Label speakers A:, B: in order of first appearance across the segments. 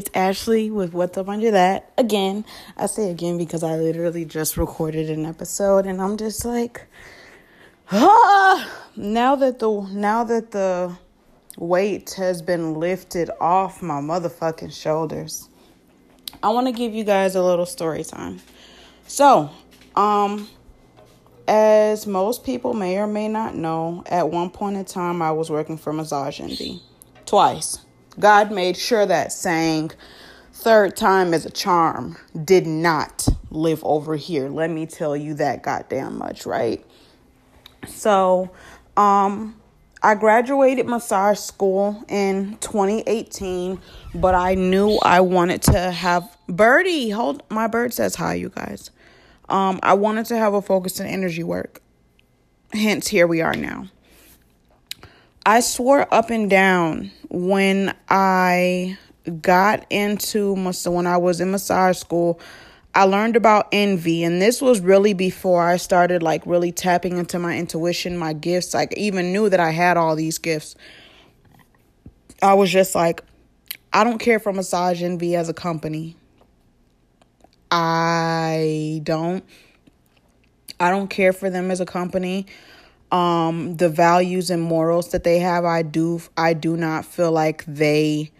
A: It's Ashley with What's Up Under That. Again, I say again because I literally just recorded an episode and I'm just like ah now that the now that the weight has been lifted off my motherfucking shoulders. I want to give you guys a little story time. So, um as most people may or may not know, at one point in time I was working for Massage Envy. Twice God made sure that saying third time is a charm did not live over here. Let me tell you that goddamn much, right? So, um, I graduated massage school in 2018, but I knew I wanted to have Birdie. Hold my bird says hi, you guys. Um, I wanted to have a focus in energy work. Hence, here we are now. I swore up and down when I got into when I was in massage school. I learned about envy, and this was really before I started like really tapping into my intuition, my gifts. Like, even knew that I had all these gifts. I was just like, I don't care for massage envy as a company. I don't. I don't care for them as a company um the values and morals that they have i do i do not feel like they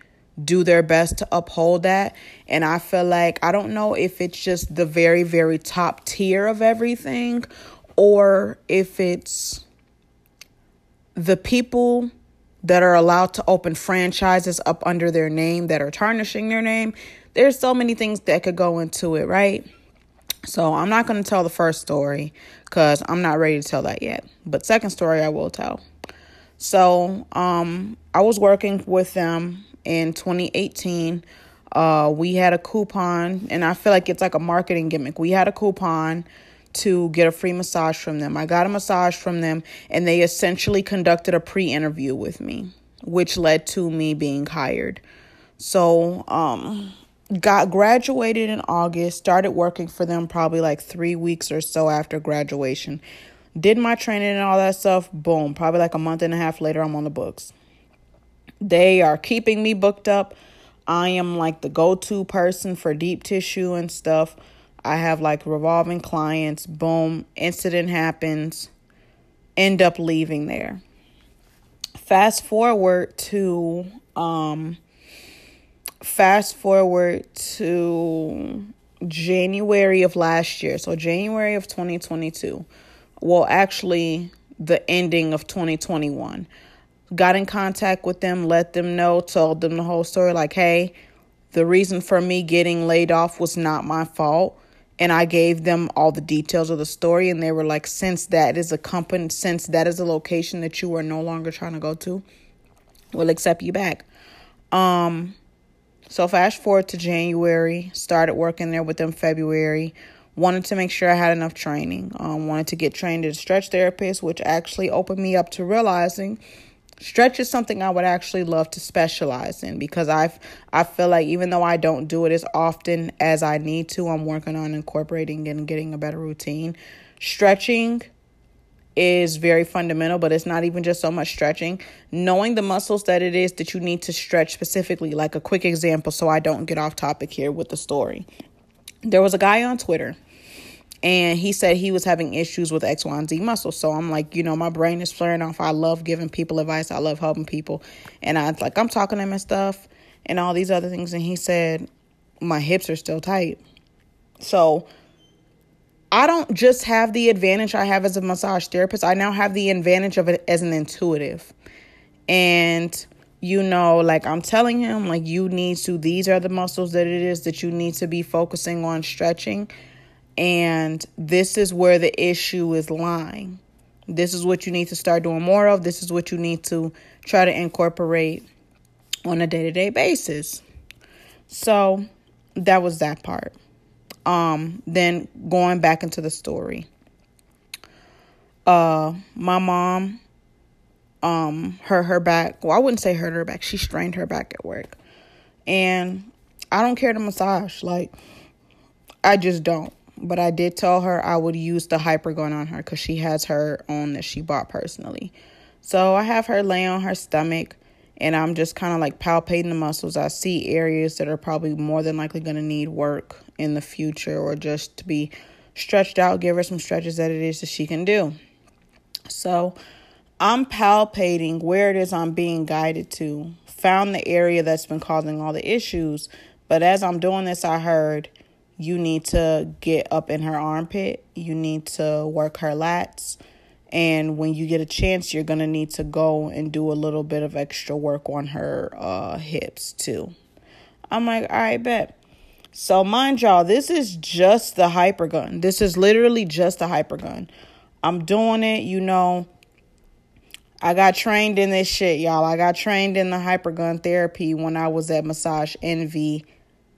A: do their best to uphold that. And i feel like i don't know if it's just the very very top tier of everything or if it's the people that are allowed to open franchises up under their name that are tarnishing their name. There's so many things that could go into it right so I'm not going to tell the first story because I'm not ready to tell that yet. But second story I will tell. So um, I was working with them in 2018. Uh, we had a coupon, and I feel like it's like a marketing gimmick. We had a coupon to get a free massage from them. I got a massage from them, and they essentially conducted a pre interview with me, which led to me being hired. So, um, got graduated in August, started working for them probably like three weeks or so after graduation. Did my training and all that stuff. Boom. Probably like a month and a half later, I'm on the books. They are keeping me booked up. I am like the go to person for deep tissue and stuff. I have like revolving clients. Boom. Incident happens. End up leaving there. Fast forward to um fast forward to January of last year. So, January of 2022. Well, actually, the ending of 2021. Got in contact with them, let them know, told them the whole story like, hey, the reason for me getting laid off was not my fault. And I gave them all the details of the story, and they were like, since that is a company, since that is a location that you are no longer trying to go to, we'll accept you back. Um, so fast forward to January, started working there with them February. Wanted to make sure I had enough training. Um, wanted to get trained as a stretch therapist, which actually opened me up to realizing stretch is something I would actually love to specialize in because I've I feel like even though I don't do it as often as I need to, I'm working on incorporating and getting a better routine. Stretching is very fundamental, but it's not even just so much stretching. Knowing the muscles that it is that you need to stretch specifically, like a quick example, so I don't get off topic here with the story. There was a guy on Twitter and he said he was having issues with X, Y, and Z muscles. So I'm like, you know, my brain is flaring off. I love giving people advice, I love helping people. And I was like, I'm talking to him and stuff and all these other things. And he said, my hips are still tight. So, I don't just have the advantage I have as a massage therapist. I now have the advantage of it as an intuitive. And you know, like I'm telling him, like you need to, these are the muscles that it is that you need to be focusing on stretching. And this is where the issue is lying. This is what you need to start doing more of. This is what you need to try to incorporate on a day to day basis. So that was that part. Um, then going back into the story. Uh, my mom um hurt her back. Well, I wouldn't say hurt her back. She strained her back at work. And I don't care to massage. Like I just don't. But I did tell her I would use the hyper hypergun on her because she has her own that she bought personally. So I have her lay on her stomach and I'm just kind of like palpating the muscles. I see areas that are probably more than likely going to need work in the future or just to be stretched out, give her some stretches that it is that she can do. So I'm palpating where it is I'm being guided to, found the area that's been causing all the issues. But as I'm doing this, I heard you need to get up in her armpit, you need to work her lats. And when you get a chance, you're going to need to go and do a little bit of extra work on her uh, hips too. I'm like, all right, bet. So, mind y'all, this is just the hyper gun. This is literally just the hyper gun. I'm doing it, you know. I got trained in this shit, y'all. I got trained in the hyper gun therapy when I was at Massage Envy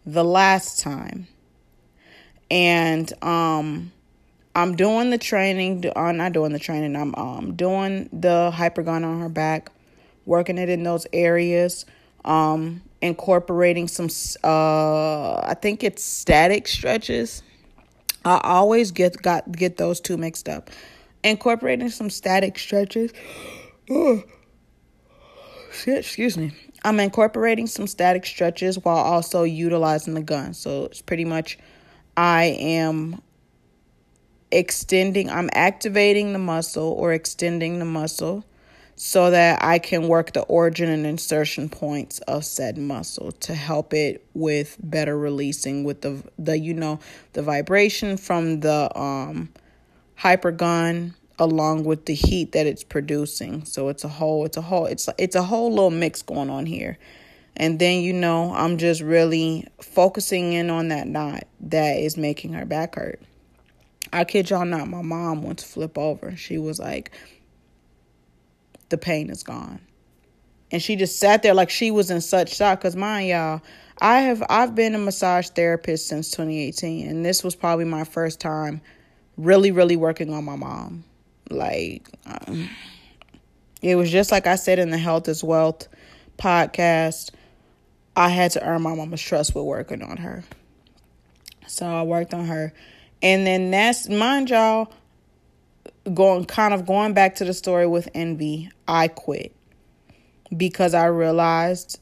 A: the last time. And um I'm doing the training, I'm uh, not doing the training. I'm um doing the hyper gun on her back, working it in those areas. Um incorporating some uh I think it's static stretches. I always get got get those two mixed up. Incorporating some static stretches. Excuse me. I'm incorporating some static stretches while also utilizing the gun. So it's pretty much I am extending, I'm activating the muscle or extending the muscle so that I can work the origin and insertion points of said muscle to help it with better releasing with the the you know the vibration from the um hypergun along with the heat that it's producing. So it's a whole it's a whole it's it's a whole little mix going on here. And then you know, I'm just really focusing in on that knot that is making her back hurt. I kid y'all not, my mom went to flip over. She was like, the pain is gone. And she just sat there like she was in such shock. Cause mind y'all, I have I've been a massage therapist since 2018, and this was probably my first time really, really working on my mom. Like, um, it was just like I said in the Health is Wealth podcast. I had to earn my mama's trust with working on her. So I worked on her. And then that's mind y'all, going kind of going back to the story with envy, I quit because I realized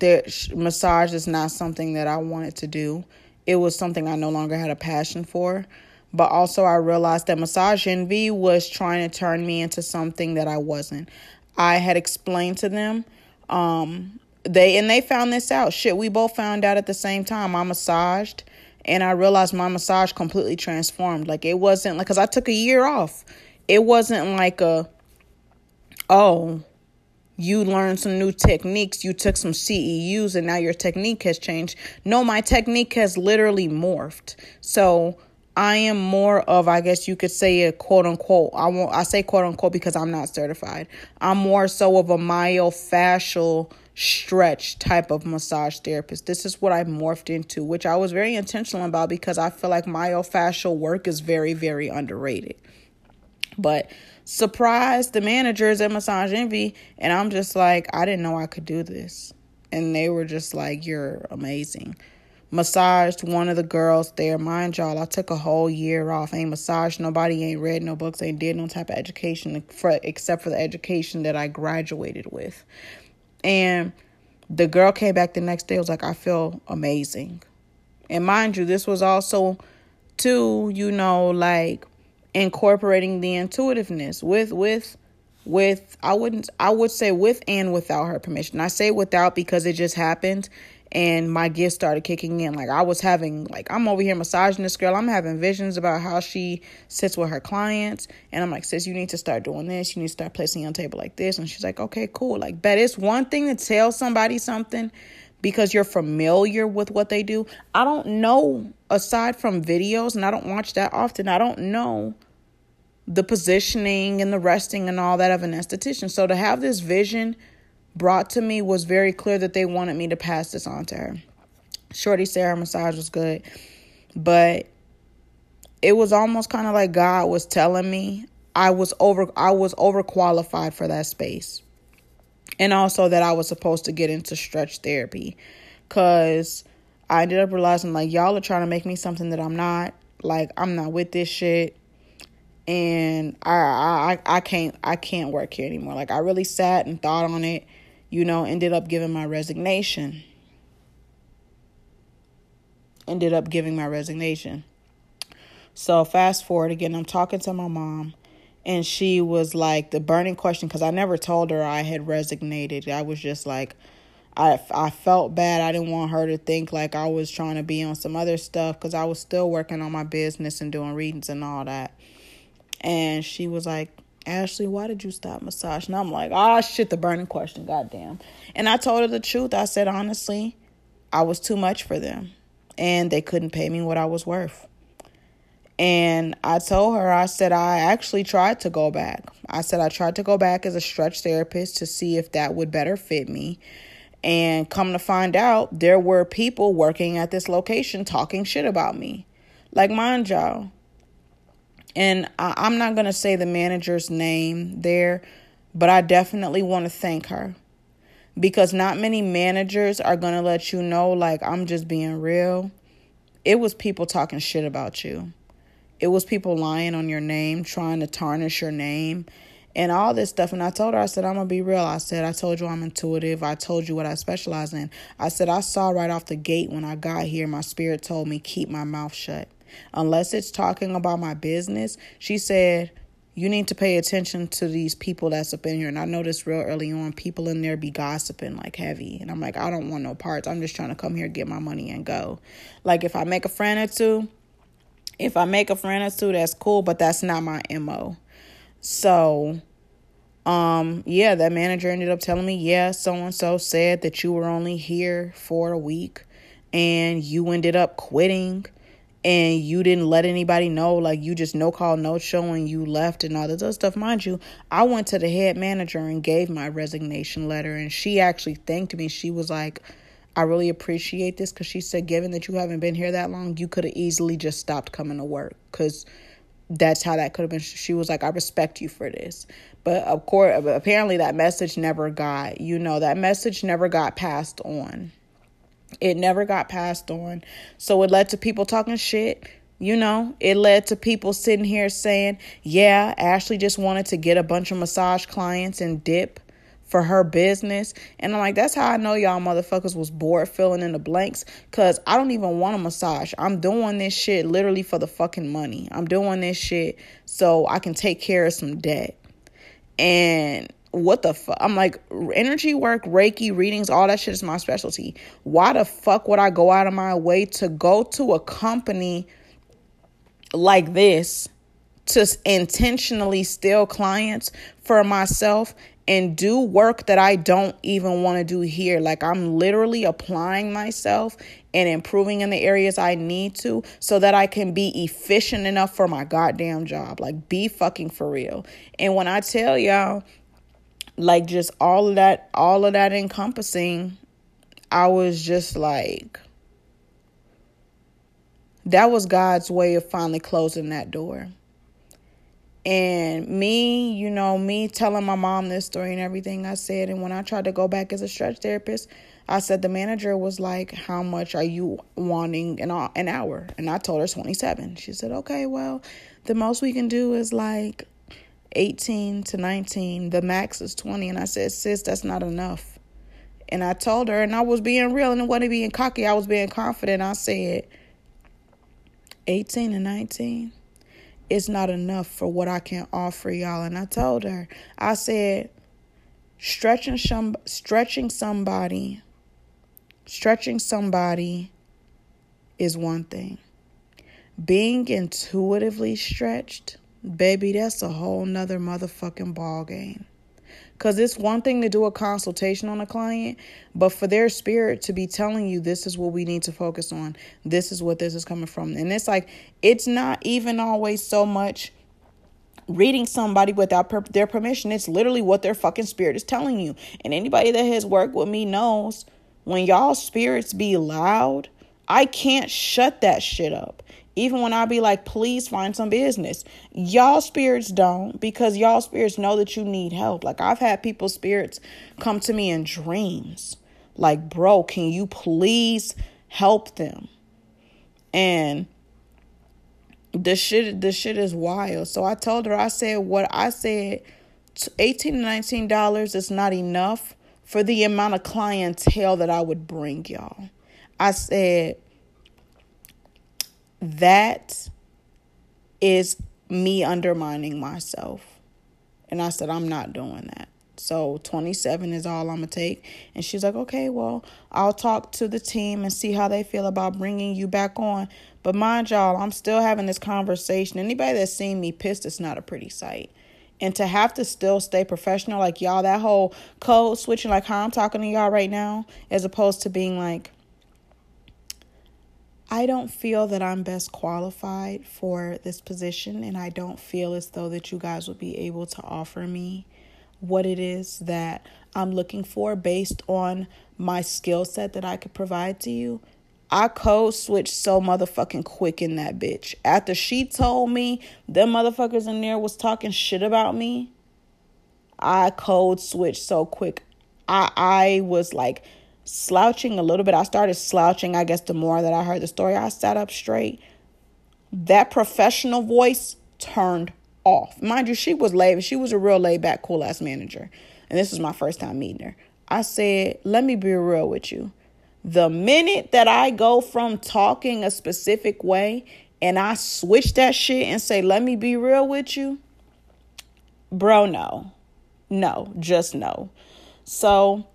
A: that massage is not something that I wanted to do. It was something I no longer had a passion for. But also, I realized that massage envy was trying to turn me into something that I wasn't. I had explained to them, um, they and they found this out. Shit, we both found out at the same time. I massaged and I realized my massage completely transformed. Like it wasn't like cuz I took a year off. It wasn't like a oh, you learned some new techniques, you took some CEUs and now your technique has changed. No, my technique has literally morphed. So, I am more of, I guess you could say a quote unquote. I won't. I say quote unquote because I'm not certified. I'm more so of a myofascial stretch type of massage therapist. This is what I morphed into, which I was very intentional about because I feel like myofascial work is very, very underrated. But surprised the managers at Massage Envy, and I'm just like, I didn't know I could do this. And they were just like, You're amazing. Massaged one of the girls there. Mind y'all, I took a whole year off. Ain't massaged nobody, ain't read no books, ain't did no type of education except for the education that I graduated with. And the girl came back the next day, was like, I feel amazing. And mind you, this was also too, you know, like incorporating the intuitiveness with with with I wouldn't I would say with and without her permission. I say without because it just happened and my gifts started kicking in. Like I was having like I'm over here massaging this girl. I'm having visions about how she sits with her clients, and I'm like, sis, you need to start doing this. You need to start placing on table like this. And she's like, okay, cool. Like, but it's one thing to tell somebody something because you're familiar with what they do. I don't know aside from videos, and I don't watch that often. I don't know the positioning and the resting and all that of an esthetician. So to have this vision brought to me was very clear that they wanted me to pass this on to her. Shorty Sarah massage was good, but it was almost kind of like God was telling me I was over I was overqualified for that space. And also that I was supposed to get into stretch therapy cuz I ended up realizing like y'all are trying to make me something that I'm not. Like I'm not with this shit and I I I can't I can't work here anymore. Like I really sat and thought on it you know, ended up giving my resignation. Ended up giving my resignation. So, fast forward again, I'm talking to my mom, and she was like, the burning question, because I never told her I had resignated. I was just like, I, I felt bad. I didn't want her to think like I was trying to be on some other stuff because I was still working on my business and doing readings and all that. And she was like, Ashley, why did you stop massage? And I'm like, oh shit, the burning question, goddamn. And I told her the truth. I said, honestly, I was too much for them. And they couldn't pay me what I was worth. And I told her, I said, I actually tried to go back. I said, I tried to go back as a stretch therapist to see if that would better fit me. And come to find out, there were people working at this location talking shit about me. Like, mind y'all, and I, am not going to say the manager's name there, but I definitely want to thank her because not many managers are going to let you know, like, I'm just being real. It was people talking shit about you, it was people lying on your name, trying to tarnish your name. And all this stuff. And I told her, I said, I'm going to be real. I said, I told you I'm intuitive. I told you what I specialize in. I said, I saw right off the gate when I got here, my spirit told me, keep my mouth shut unless it's talking about my business. She said, you need to pay attention to these people that's up in here. And I noticed real early on, people in there be gossiping like heavy. And I'm like, I don't want no parts. I'm just trying to come here, get my money, and go. Like, if I make a friend or two, if I make a friend or two, that's cool, but that's not my MO. So, um, yeah, that manager ended up telling me, yeah, so and so said that you were only here for a week and you ended up quitting and you didn't let anybody know, like you just no call, no showing, you left and all this other stuff. Mind you, I went to the head manager and gave my resignation letter, and she actually thanked me. She was like, I really appreciate this because she said, given that you haven't been here that long, you could have easily just stopped coming to work because that's how that could have been. She was like, I respect you for this. But of course, apparently that message never got, you know, that message never got passed on. It never got passed on. So it led to people talking shit. You know, it led to people sitting here saying, yeah, Ashley just wanted to get a bunch of massage clients and dip for her business. And I'm like, that's how I know y'all motherfuckers was bored filling in the blanks. Cause I don't even want a massage. I'm doing this shit literally for the fucking money. I'm doing this shit so I can take care of some debt. And what the fuck? I'm like, energy work, Reiki, readings, all that shit is my specialty. Why the fuck would I go out of my way to go to a company like this to intentionally steal clients for myself and do work that I don't even want to do here? Like, I'm literally applying myself and improving in the areas I need to so that I can be efficient enough for my goddamn job. Like, be fucking for real. And when I tell y'all, like just all of that all of that encompassing i was just like that was god's way of finally closing that door. And me you know me telling my mom this story and everything i said and when i tried to go back as a stretch therapist i said the manager was like how much are you wanting an, an hour. And i told her 27 she said okay well the most we can do is like 18 to 19. The max is 20. And I said, sis, that's not enough. And I told her, and I was being real and it wasn't being cocky. I was being confident. I said, 18 and 19 is not enough for what I can offer y'all. And I told her, I said, stretching some, stretching somebody, stretching somebody is one thing. Being intuitively stretched baby, that's a whole nother motherfucking ball game. Because it's one thing to do a consultation on a client, but for their spirit to be telling you this is what we need to focus on, this is what this is coming from. And it's like, it's not even always so much reading somebody without per- their permission. It's literally what their fucking spirit is telling you. And anybody that has worked with me knows when y'all spirits be loud, I can't shut that shit up. Even when I be like, please find some business. Y'all spirits don't because y'all spirits know that you need help. Like I've had people's spirits come to me in dreams. Like, bro, can you please help them? And the shit the shit is wild. So I told her, I said what I said 18 to 19 dollars is not enough for the amount of clientele that I would bring y'all. I said, that is me undermining myself. And I said, I'm not doing that. So 27 is all I'm going to take. And she's like, okay, well, I'll talk to the team and see how they feel about bringing you back on. But mind y'all, I'm still having this conversation. Anybody that's seen me pissed, it's not a pretty sight. And to have to still stay professional, like y'all, that whole code switching, like how I'm talking to y'all right now, as opposed to being like, I don't feel that I'm best qualified for this position, and I don't feel as though that you guys would be able to offer me what it is that I'm looking for based on my skill set that I could provide to you. I code switched so motherfucking quick in that bitch. After she told me them motherfuckers in there was talking shit about me, I code switched so quick. I I was like slouching a little bit. I started slouching, I guess, the more that I heard the story. I sat up straight. That professional voice turned off. Mind you, she was laid, she was a real laid back, cool ass manager. And this was my first time meeting her. I said, let me be real with you. The minute that I go from talking a specific way and I switch that shit and say, let me be real with you, bro, no. No, just no. So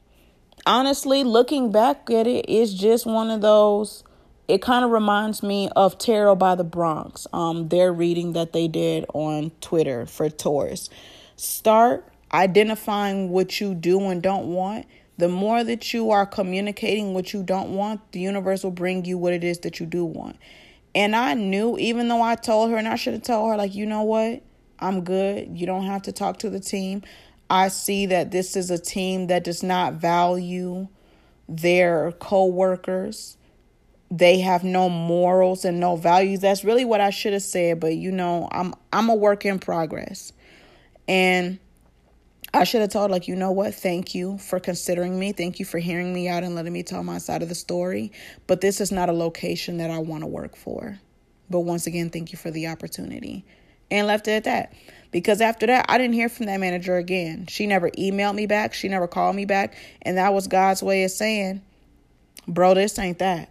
A: honestly, looking back at it, it's just one of those. It kind of reminds me of Tarot by the Bronx, um, their reading that they did on Twitter for Taurus. Start identifying what you do and don't want. The more that you are communicating what you don't want, the universe will bring you what it is that you do want. And I knew, even though I told her, and I should have told her, like, you know what? I'm good. You don't have to talk to the team. I see that this is a team that does not value their co-workers. They have no morals and no values. That's really what I should have said, but you know, I'm I'm a work in progress. And I should have told like, you know what? Thank you for considering me. Thank you for hearing me out and letting me tell my side of the story, but this is not a location that I want to work for. But once again, thank you for the opportunity. And left it at that. Because after that, I didn't hear from that manager again. She never emailed me back. She never called me back. And that was God's way of saying, bro, this ain't that.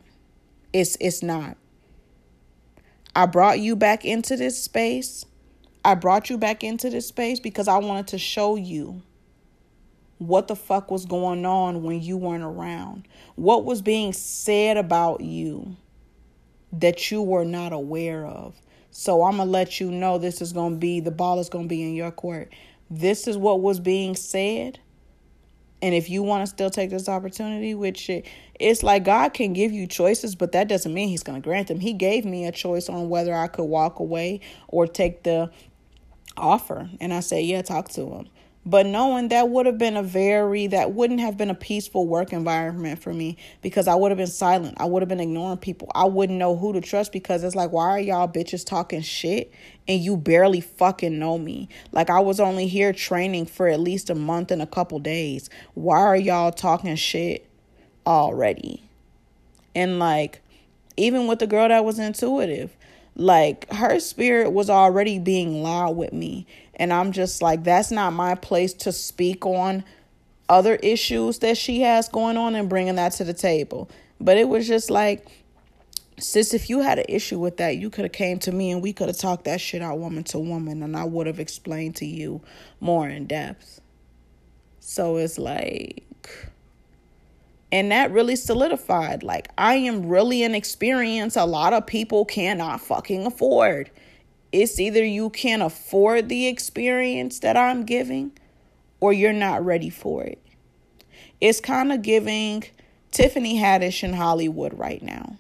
A: It's it's not. I brought you back into this space. I brought you back into this space because I wanted to show you what the fuck was going on when you weren't around. What was being said about you that you were not aware of. So I'm going to let you know this is going to be, the ball is going to be in your court. This is what was being said. And if you want to still take this opportunity, which it, it's like God can give you choices, but that doesn't mean He's going to grant them. He gave me a choice on whether I could walk away or take the offer. And I said, yeah, talk to him. But knowing that would have been a very, that wouldn't have been a peaceful work environment for me because I would have been silent. I would have been ignoring people. I wouldn't know who to trust because it's like, why are y'all bitches talking shit and you barely fucking know me? Like, I was only here training for at least a month and a couple days. Why are y'all talking shit already? And like, even with the girl that was intuitive, like her spirit was already being loud with me and I'm just like, that's not my place to speak on other issues that she has going on and bringing that to the table. But it was just like, sis, if you had an issue with that, you could have came to me and we could have talked that shit out woman to woman and I would have explained to you more in depth. So it's like and that really solidified like I am really an experience a lot of people cannot fucking afford. It's either you can't afford the experience that I'm giving or you're not ready for it. It's kind of giving Tiffany Haddish in Hollywood right now.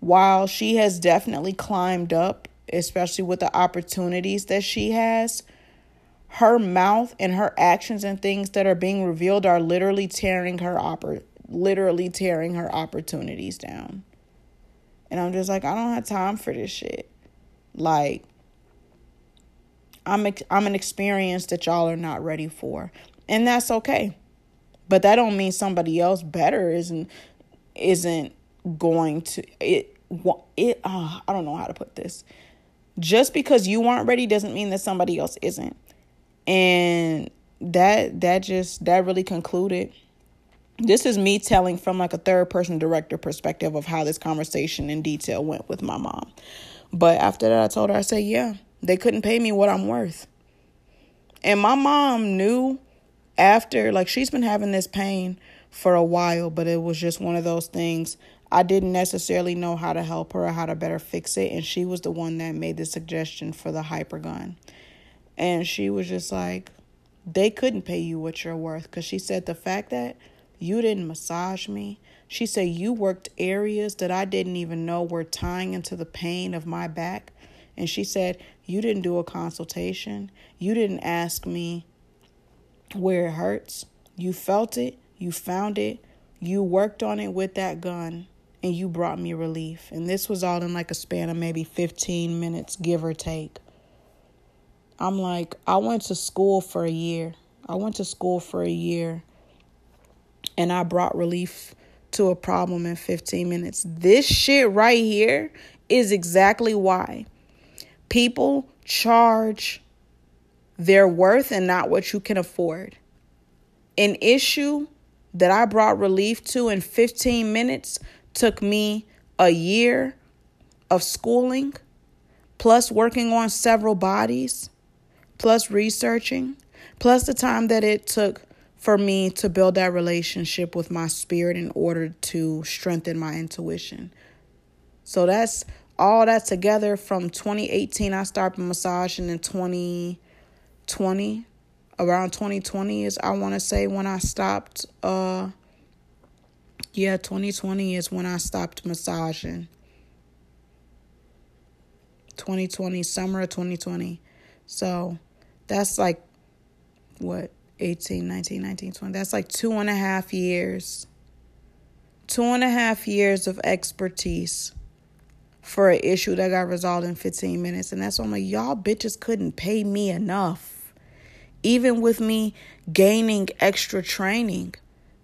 A: While she has definitely climbed up, especially with the opportunities that she has, her mouth and her actions and things that are being revealed are literally tearing her oppor- literally tearing her opportunities down. And I'm just like, I don't have time for this shit. Like I'm I'm an experience that y'all are not ready for. And that's okay. But that don't mean somebody else better isn't isn't going to it it uh, I don't know how to put this. Just because you aren't ready doesn't mean that somebody else isn't. And that that just that really concluded this is me telling from like a third person director perspective of how this conversation in detail went with my mom. But after that, I told her, I said, yeah, they couldn't pay me what I'm worth. And my mom knew after, like, she's been having this pain for a while, but it was just one of those things. I didn't necessarily know how to help her or how to better fix it. And she was the one that made the suggestion for the hypergun. And she was just like, they couldn't pay you what you're worth. Because she said the fact that you didn't massage me. She said, You worked areas that I didn't even know were tying into the pain of my back. And she said, You didn't do a consultation. You didn't ask me where it hurts. You felt it. You found it. You worked on it with that gun and you brought me relief. And this was all in like a span of maybe 15 minutes, give or take. I'm like, I went to school for a year. I went to school for a year and I brought relief to a problem in 15 minutes. This shit right here is exactly why people charge their worth and not what you can afford. An issue that I brought relief to in 15 minutes took me a year of schooling, plus working on several bodies, plus researching, plus the time that it took for me to build that relationship with my spirit in order to strengthen my intuition. So that's all that together from 2018 I started massaging in 2020 around 2020 is I want to say when I stopped uh yeah 2020 is when I stopped massaging. 2020 summer of 2020 so that's like what 18, 19, 19, 20. That's like two and a half years. Two and a half years of expertise for an issue that got resolved in 15 minutes. And that's why like, y'all bitches couldn't pay me enough. Even with me gaining extra training,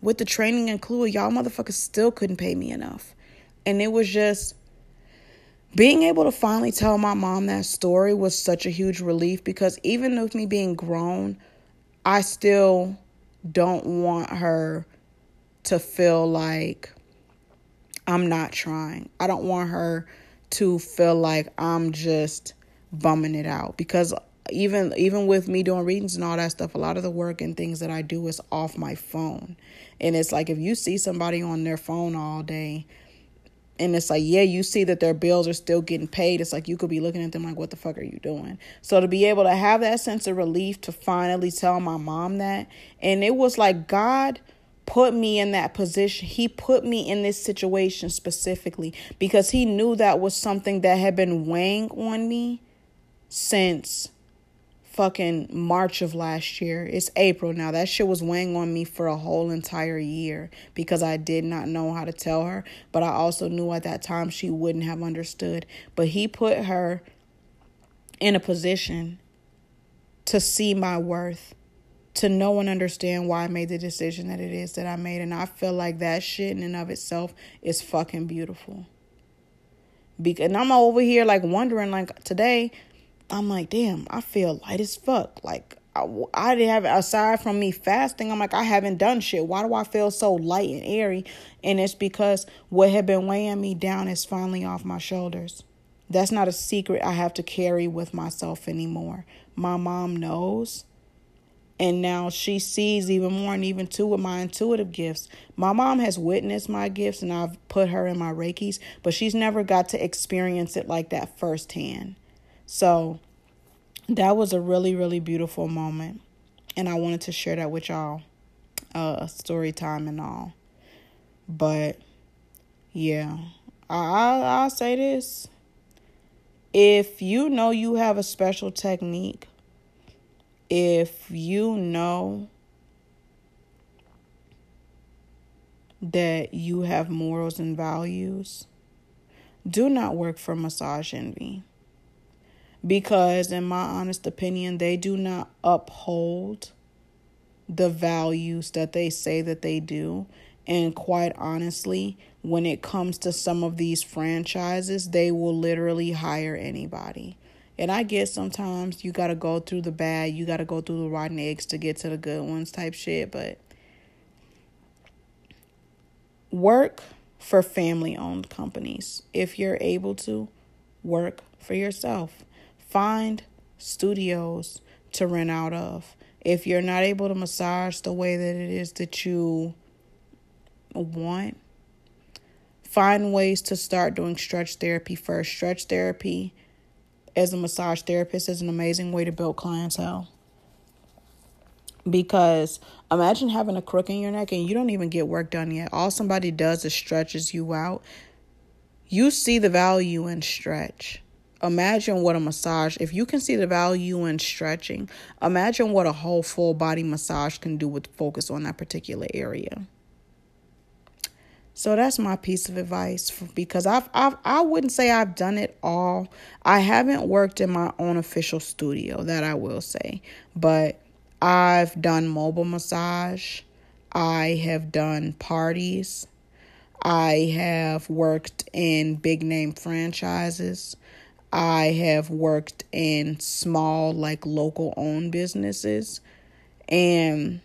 A: with the training included, y'all motherfuckers still couldn't pay me enough. And it was just being able to finally tell my mom that story was such a huge relief because even with me being grown, I still don't want her to feel like I'm not trying. I don't want her to feel like I'm just bumming it out because even even with me doing readings and all that stuff, a lot of the work and things that I do is off my phone. And it's like if you see somebody on their phone all day, and it's like yeah you see that their bills are still getting paid. It's like you could be looking at them like what the fuck are you doing? So to be able to have that sense of relief to finally tell my mom that and it was like god put me in that position. He put me in this situation specifically because he knew that was something that had been weighing on me since fucking March of last year. It's April now. That shit was weighing on me for a whole entire year because I did not know how to tell her. But I also knew at that time she wouldn't have understood. But he put her in a position to see my worth, to know and understand why I made the decision that it is that I made. And I feel like that shit in and of itself is fucking beautiful. Because, and I'm over here like wondering, like today, I'm like, damn, I feel light as fuck. Like, I, I didn't have, aside from me fasting, I'm like, I haven't done shit. Why do I feel so light and airy? And it's because what had been weighing me down is finally off my shoulders. That's not a secret I have to carry with myself anymore. My mom knows. And now she sees even more, and even too with my intuitive gifts. My mom has witnessed my gifts, and I've put her in my Reikis, but she's never got to experience it like that firsthand. So that was a really, really beautiful moment. And I wanted to share that with y'all. Uh story time and all. But yeah. I, I I'll say this. If you know you have a special technique, if you know that you have morals and values, do not work for massage envy because, in my honest opinion, they do not uphold the values that they say that they do. And quite honestly, when it comes to some of these franchises, they will literally hire anybody. And I get sometimes you got to go through the bad, you got to go through the rotten eggs to get to the good ones type shit, but work for family owned companies. If you're able to, work for yourself. Find studios to rent out of. If you're not able to massage the way that it is that you want, find ways to start doing stretch therapy first. Stretch therapy as a massage therapist is an amazing way to build clientele. Because imagine having a crook in your neck and you don't even get work done yet. All somebody does is stretches you out. You see the value in stretch. Imagine what a massage, if you can see the value in stretching, imagine what a whole full body massage can do with focus on that particular area. So that's my piece of advice because I've, I've I wouldn't say I've done it all. I haven't worked in my own official studio, that I will say. But I've done mobile massage. I have done parties. I have worked in big name franchises. I have worked in small like local owned businesses. And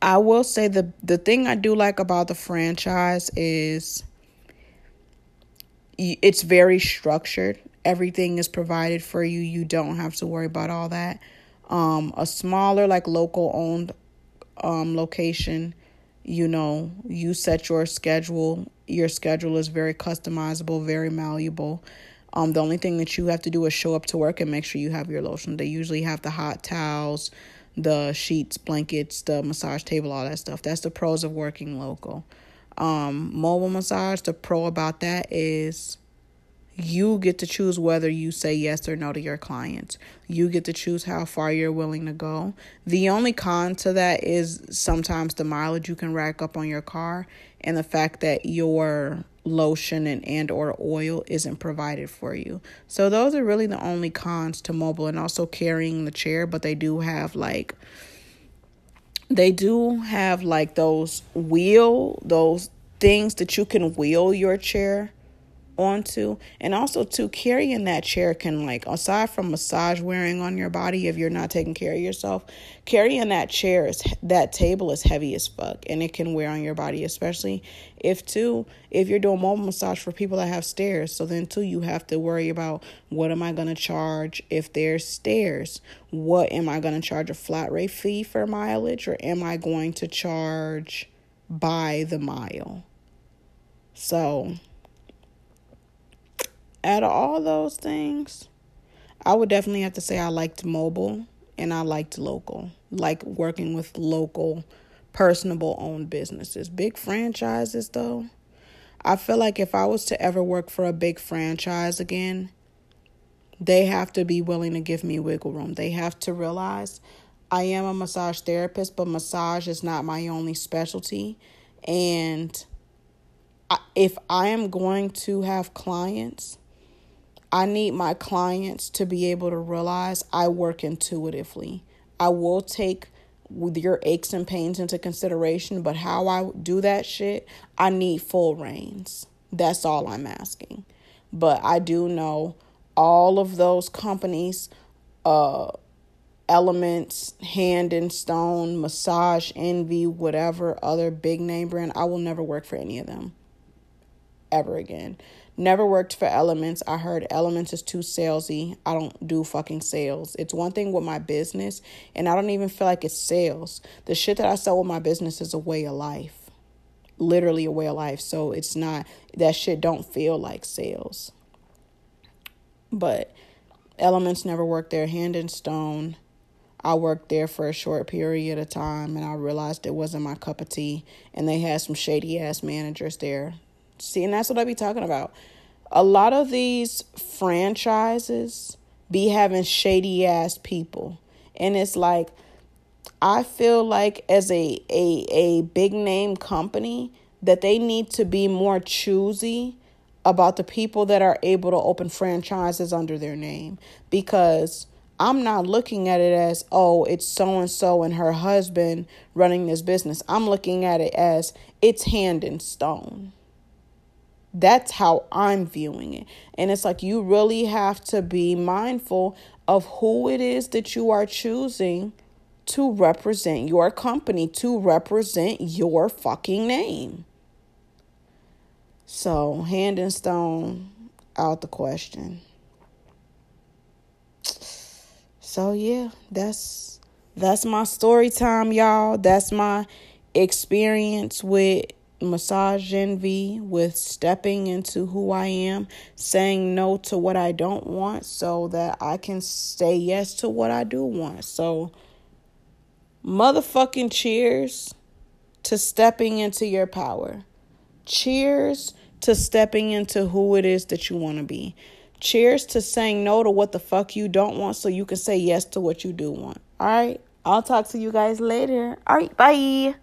A: I will say the the thing I do like about the franchise is it's very structured. Everything is provided for you. You don't have to worry about all that. Um, a smaller, like local owned um, location, you know, you set your schedule. Your schedule is very customizable, very malleable. Um, the only thing that you have to do is show up to work and make sure you have your lotion. They usually have the hot towels, the sheets, blankets, the massage table, all that stuff. That's the pros of working local. Um, mobile massage, the pro about that is you get to choose whether you say yes or no to your clients. You get to choose how far you're willing to go. The only con to that is sometimes the mileage you can rack up on your car and the fact that your lotion and and or oil isn't provided for you. So those are really the only cons to mobile and also carrying the chair, but they do have like they do have like those wheel those things that you can wheel your chair onto and also to carrying that chair can like aside from massage wearing on your body if you're not taking care of yourself carrying that chair is that table is heavy as fuck and it can wear on your body especially if too if you're doing mobile massage for people that have stairs. So then too you have to worry about what am i going to charge if there's stairs? What am i going to charge a flat rate fee for mileage or am i going to charge by the mile? So out of all those things, I would definitely have to say I liked mobile and I liked local, like working with local, personable owned businesses. Big franchises, though, I feel like if I was to ever work for a big franchise again, they have to be willing to give me wiggle room. They have to realize I am a massage therapist, but massage is not my only specialty. And if I am going to have clients, I need my clients to be able to realize I work intuitively. I will take with your aches and pains into consideration, but how I do that shit, I need full reins. That's all I'm asking. But I do know all of those companies, uh, elements, hand and stone, massage, envy, whatever other big name brand, I will never work for any of them ever again. Never worked for Elements. I heard Elements is too salesy. I don't do fucking sales. It's one thing with my business, and I don't even feel like it's sales. The shit that I sell with my business is a way of life. Literally a way of life. So it's not that shit don't feel like sales. But Elements never worked there. Hand and Stone. I worked there for a short period of time and I realized it wasn't my cup of tea. And they had some shady ass managers there See, and that's what I be talking about. A lot of these franchises be having shady ass people. And it's like I feel like as a a a big name company that they need to be more choosy about the people that are able to open franchises under their name because I'm not looking at it as, oh, it's so and so and her husband running this business. I'm looking at it as it's hand and stone That's how I'm viewing it. And it's like you really have to be mindful of who it is that you are choosing to represent your company, to represent your fucking name. So, hand and stone out the question. So yeah, that's that's my story time, y'all. That's my experience with massage envy, with stepping into who I am, saying no to what I don't want so that I can say yes to what I do want. So motherfucking cheers to stepping into your power. Cheers to stepping into who it is that you want to be. Cheers to saying no to what the fuck you don't want so you can say yes to what you do want. All right. I'll talk to you guys later. All right. Bye.